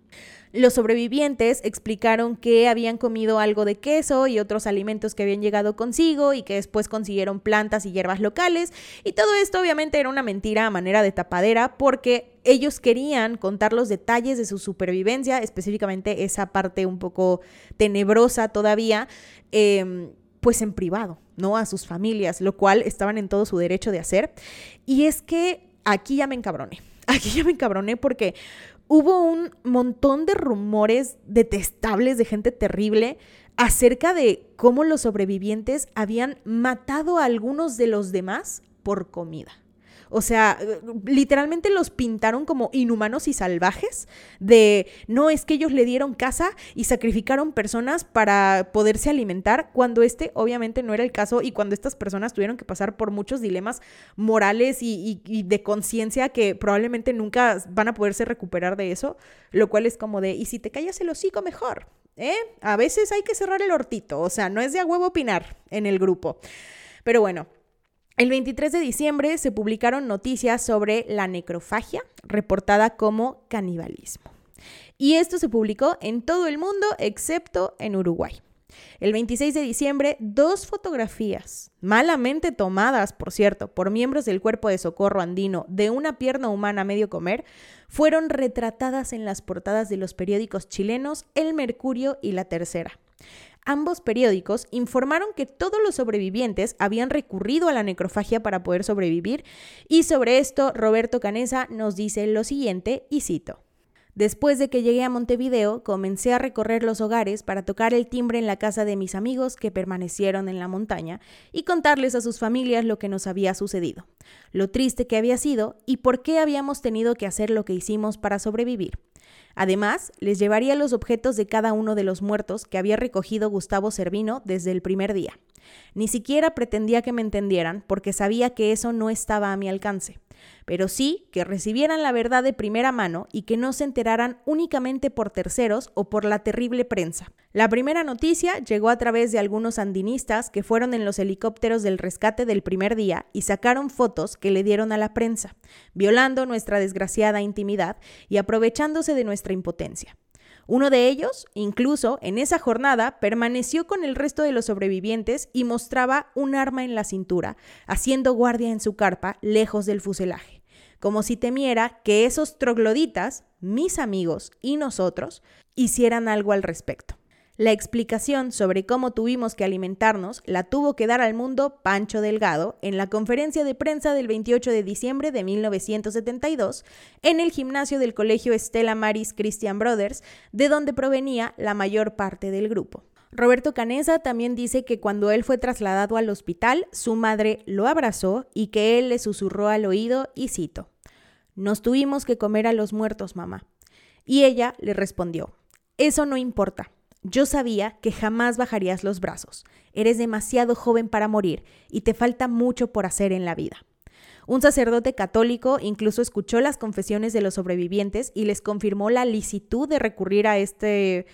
Los sobrevivientes explicaron que habían comido algo de queso y otros alimentos que habían llegado consigo y que después consiguieron plantas y hierbas locales. Y todo esto obviamente era una mentira a manera de tapadera porque ellos querían contar los detalles de su supervivencia, específicamente esa parte un poco tenebrosa todavía. Em, pues en privado, ¿no? A sus familias, lo cual estaban en todo su derecho de hacer. Y es que aquí ya me encabroné. Aquí ya me encabroné porque hubo un montón de rumores detestables de gente terrible acerca de cómo los sobrevivientes habían matado a algunos de los demás por comida. O sea, literalmente los pintaron como inhumanos y salvajes de, no, es que ellos le dieron casa y sacrificaron personas para poderse alimentar, cuando este obviamente no era el caso y cuando estas personas tuvieron que pasar por muchos dilemas morales y, de conciencia que probablemente nunca van a poderse recuperar de eso, lo cual es como de, y si te callas el hocico mejor, ¿eh? A veces hay que cerrar el hortito, o sea, no es de a huevo opinar en el grupo. Pero bueno, el 23 de diciembre se publicaron noticias sobre la necrofagia, reportada como canibalismo. Y esto se publicó en todo el mundo excepto en Uruguay. El 26 de diciembre, dos fotografías, malamente tomadas, por cierto, por miembros del Cuerpo de Socorro Andino de una pierna humana a medio comer, fueron retratadas en las portadas de los periódicos chilenos El Mercurio y La Tercera. Ambos periódicos informaron que todos los sobrevivientes habían recurrido a la necrofagia para poder sobrevivir y sobre esto Roberto Canesa nos dice lo siguiente y cito. Después de que llegué a Montevideo, comencé a recorrer los hogares para tocar el timbre en la casa de mis amigos que permanecieron en la montaña y contarles a sus familias lo que nos había sucedido, lo triste que había sido y por qué habíamos tenido que hacer lo que hicimos para sobrevivir. Además, les llevaría los objetos de cada uno de los muertos que había recogido Gustavo Servino desde el primer día. Ni siquiera pretendía que me entendieran porque sabía que eso no estaba a mi alcance. Pero sí que recibieran la verdad de primera mano y que no se enteraran únicamente por terceros o por la terrible prensa. La primera noticia llegó a través de algunos andinistas que fueron en los helicópteros del rescate del primer día y sacaron fotos que le dieron a la prensa, violando nuestra desgraciada intimidad y aprovechándose de nuestra impotencia. Uno de ellos, incluso en esa jornada, permaneció con el resto de los sobrevivientes y mostraba un arma en la cintura, haciendo guardia en su carpa lejos del fuselaje, como si temiera que esos trogloditas, mis amigos y nosotros, hicieran algo al respecto. La explicación sobre cómo tuvimos que alimentarnos la tuvo que dar al mundo Pancho Delgado en la conferencia de prensa del 28 de diciembre de 1972 en el gimnasio del colegio Stella Maris Christian Brothers, de donde provenía la mayor parte del grupo. Roberto Canesa también dice que cuando él fue trasladado al hospital, su madre lo abrazó y que él le susurró al oído y cito, Nos tuvimos que comer a los muertos, mamá. Y ella le respondió, Eso no importa. Yo sabía que jamás bajarías los brazos. Eres demasiado joven para morir y te falta mucho por hacer en la vida. Un sacerdote católico incluso escuchó las confesiones de los sobrevivientes y les confirmó la licitud de recurrir a este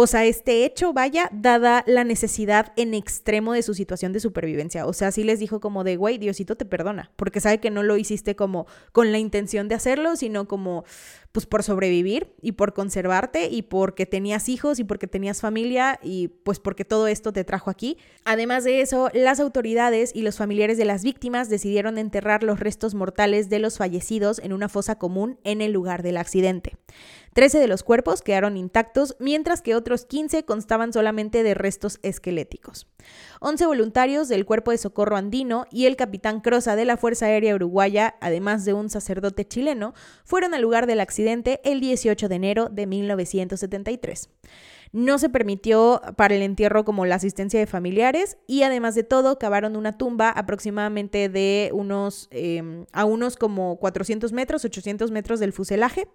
pues a este hecho, vaya, dada la necesidad en extremo de su situación de supervivencia. O sea, sí les dijo como de, güey, Diosito te perdona, porque sabe que no lo hiciste como con la intención de hacerlo, sino como, pues por sobrevivir y por conservarte y porque tenías hijos y porque tenías familia y pues porque todo esto te trajo aquí. Además de eso, las autoridades y los familiares de las víctimas decidieron enterrar los restos mortales de los fallecidos en una fosa común en el lugar del accidente. Trece de los cuerpos quedaron intactos, mientras que otros 15 constaban solamente de restos esqueléticos. 11 voluntarios del Cuerpo de Socorro Andino y el capitán Croza de la Fuerza Aérea Uruguaya, además de un sacerdote chileno, fueron al lugar del accidente el 18 de enero de 1973. No se permitió para el entierro como la asistencia de familiares y además de todo cavaron una tumba aproximadamente de unos em, a unos como 400 metros, 800 metros del fuselaje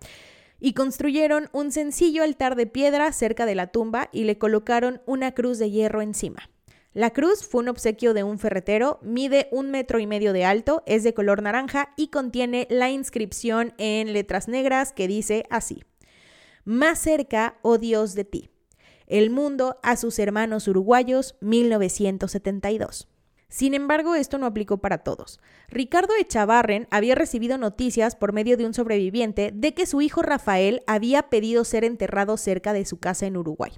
y construyeron un sencillo altar de piedra cerca de la tumba y le colocaron una cruz de hierro encima. La cruz fue un obsequio de un ferretero, mide un metro y medio de alto, es de color naranja y contiene la inscripción en letras negras que dice así. Más cerca, oh Dios, de ti. El mundo a sus hermanos uruguayos, 1972. Sin embargo, esto no aplicó para todos. Ricardo Echavarren había recibido noticias por medio de un sobreviviente de que su hijo Rafael había pedido ser enterrado cerca de su casa en Uruguay.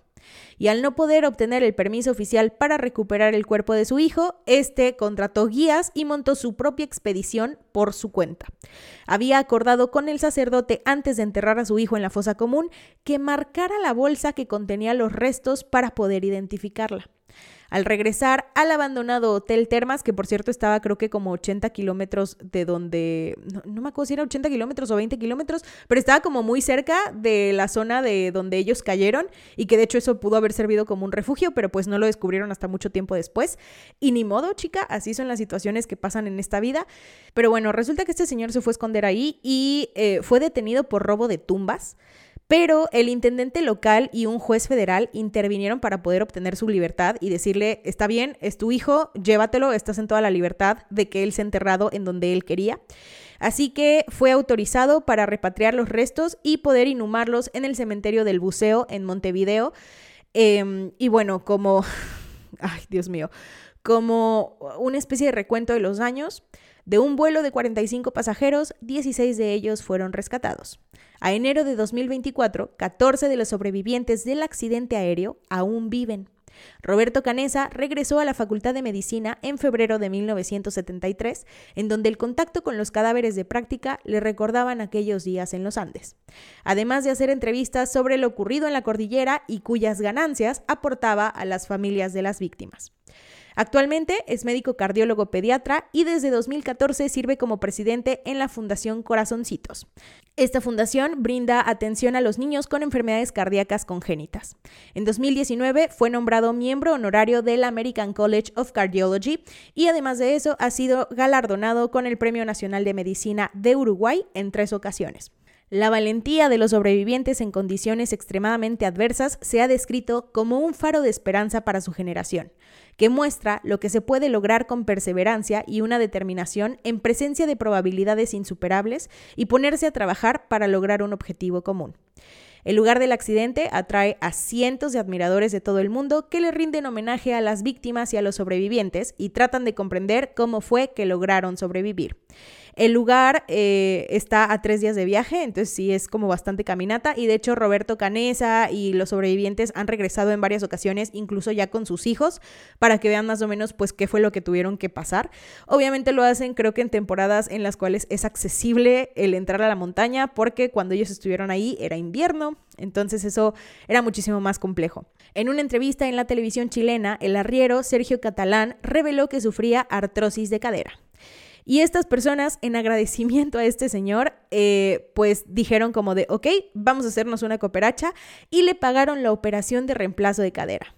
Y al no poder obtener el permiso oficial para recuperar el cuerpo de su hijo, este contrató guías y montó su propia expedición por su cuenta. Había acordado con el sacerdote antes de enterrar a su hijo en la fosa común que marcara la bolsa que contenía los restos para poder identificarla. Al regresar al abandonado Hotel Termas, que por cierto estaba creo que como 80 kilómetros de donde, no, me acuerdo si era 80 kilómetros o 20 kilómetros, pero estaba como muy cerca de la zona de donde ellos cayeron y que de hecho eso pudo haber servido como un refugio, pero pues no lo descubrieron hasta mucho tiempo después. Y ni modo, chica, así son las situaciones que pasan en esta vida. Pero bueno, resulta que este señor se fue a esconder ahí y eh, fue detenido por robo de tumbas. Pero el intendente local y un juez federal intervinieron para poder obtener su libertad y decirle, está bien, es tu hijo, llévatelo, estás en toda la libertad de que él se enterrado en donde él quería. Así que fue autorizado para repatriar los restos y poder inhumarlos en el cementerio del Buceo en Montevideo. Em, y bueno, como, ay Dios mío, como una especie de recuento de los años, de un vuelo de 45 pasajeros, 16 de ellos fueron rescatados. A enero de 2024, 14 de los sobrevivientes del accidente aéreo aún viven. Roberto Canesa regresó a la Facultad de Medicina en febrero de 1973, en donde el contacto con los cadáveres de práctica le recordaban aquellos días en los Andes, además de hacer entrevistas sobre lo ocurrido en la cordillera y cuyas ganancias aportaba a las familias de las víctimas. Actualmente es médico cardiólogo pediatra y desde 2014 sirve como presidente en la Fundación Corazoncitos. Esta fundación brinda atención a los niños con enfermedades cardíacas congénitas. En 2019 fue nombrado miembro honorario del American College of Cardiology y además de eso ha sido galardonado con el Premio Nacional de Medicina de Uruguay en tres ocasiones. La valentía de los sobrevivientes en condiciones extremadamente adversas se ha descrito como un faro de esperanza para su generación, que muestra lo que se puede lograr con perseverancia y una determinación en presencia de probabilidades insuperables y ponerse a trabajar para lograr un objetivo común. El lugar del accidente atrae a cientos de admiradores de todo el mundo que le rinden homenaje a las víctimas y a los sobrevivientes y tratan de comprender cómo fue que lograron sobrevivir. El lugar eh, está a tres días de viaje, entonces sí es como bastante caminata. Y de hecho, Roberto Canesa y los sobrevivientes han regresado en varias ocasiones, incluso ya con sus hijos, para que vean más o menos pues qué fue lo que tuvieron que pasar. Obviamente lo hacen, creo que en temporadas en las cuales es accesible el entrar a la montaña, porque cuando ellos estuvieron ahí era invierno, entonces eso era muchísimo más complejo. En una entrevista en la televisión chilena, el arriero Sergio Catalán reveló que sufría artrosis de cadera. Y estas personas, en agradecimiento a este señor, eh, pues dijeron como de, ok, vamos a hacernos una cooperacha y le pagaron la operación de reemplazo de cadera.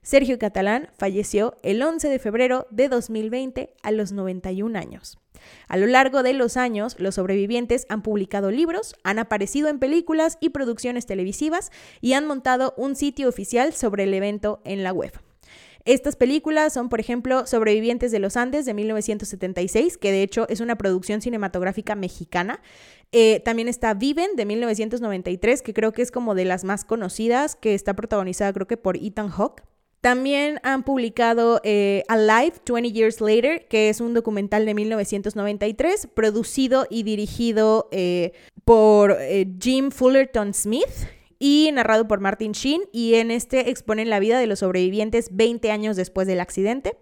Sergio Catalán falleció el 11 de febrero de 2020 a los 91 años. A lo largo de los años, los sobrevivientes han publicado libros, han aparecido en películas y producciones televisivas y han montado un sitio oficial sobre el evento en la web. Estas películas son, por ejemplo, Sobrevivientes de los Andes de 1976, que de hecho es una producción cinematográfica mexicana. Eh, también está Viven de 1993, que creo que es como de las más conocidas, que está protagonizada creo que por Ethan Hawke. También han publicado eh, Alive 20 Years Later, que es un documental de 1993, producido y dirigido eh, por Jim Fullerton Smith, y narrado por Martin Sheen y en este exponen la vida de los sobrevivientes 20 años después del accidente.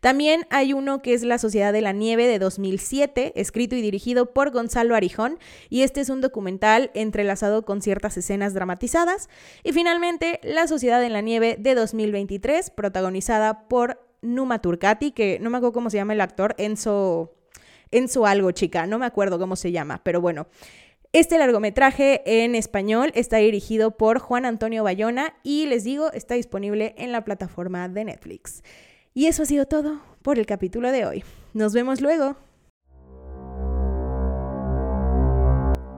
También hay uno que es La Sociedad de la Nieve de 2007, escrito y dirigido por Gonzalo Arijón y este es un documental entrelazado con ciertas escenas dramatizadas. Y finalmente La Sociedad de la Nieve de 2023, protagonizada por Numa Turcati, que no me acuerdo cómo se llama el actor, Enzo... Enzo algo, chica, no me acuerdo cómo se llama, pero bueno. Este largometraje en español está dirigido por Juan Antonio Bayona y les digo, está disponible en la plataforma de Netflix. Y eso ha sido todo por el capítulo de hoy. Nos vemos luego.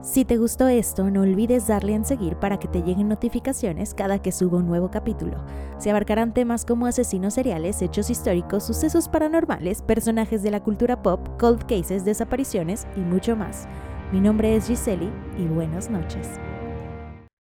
Si te gustó esto, no olvides darle en seguir para que te lleguen notificaciones cada que suba un nuevo capítulo. Se abarcarán temas como asesinos seriales, hechos históricos, sucesos paranormales, personajes de la cultura pop, cold cases, desapariciones y mucho más. Mi nombre es Giseli y buenas noches.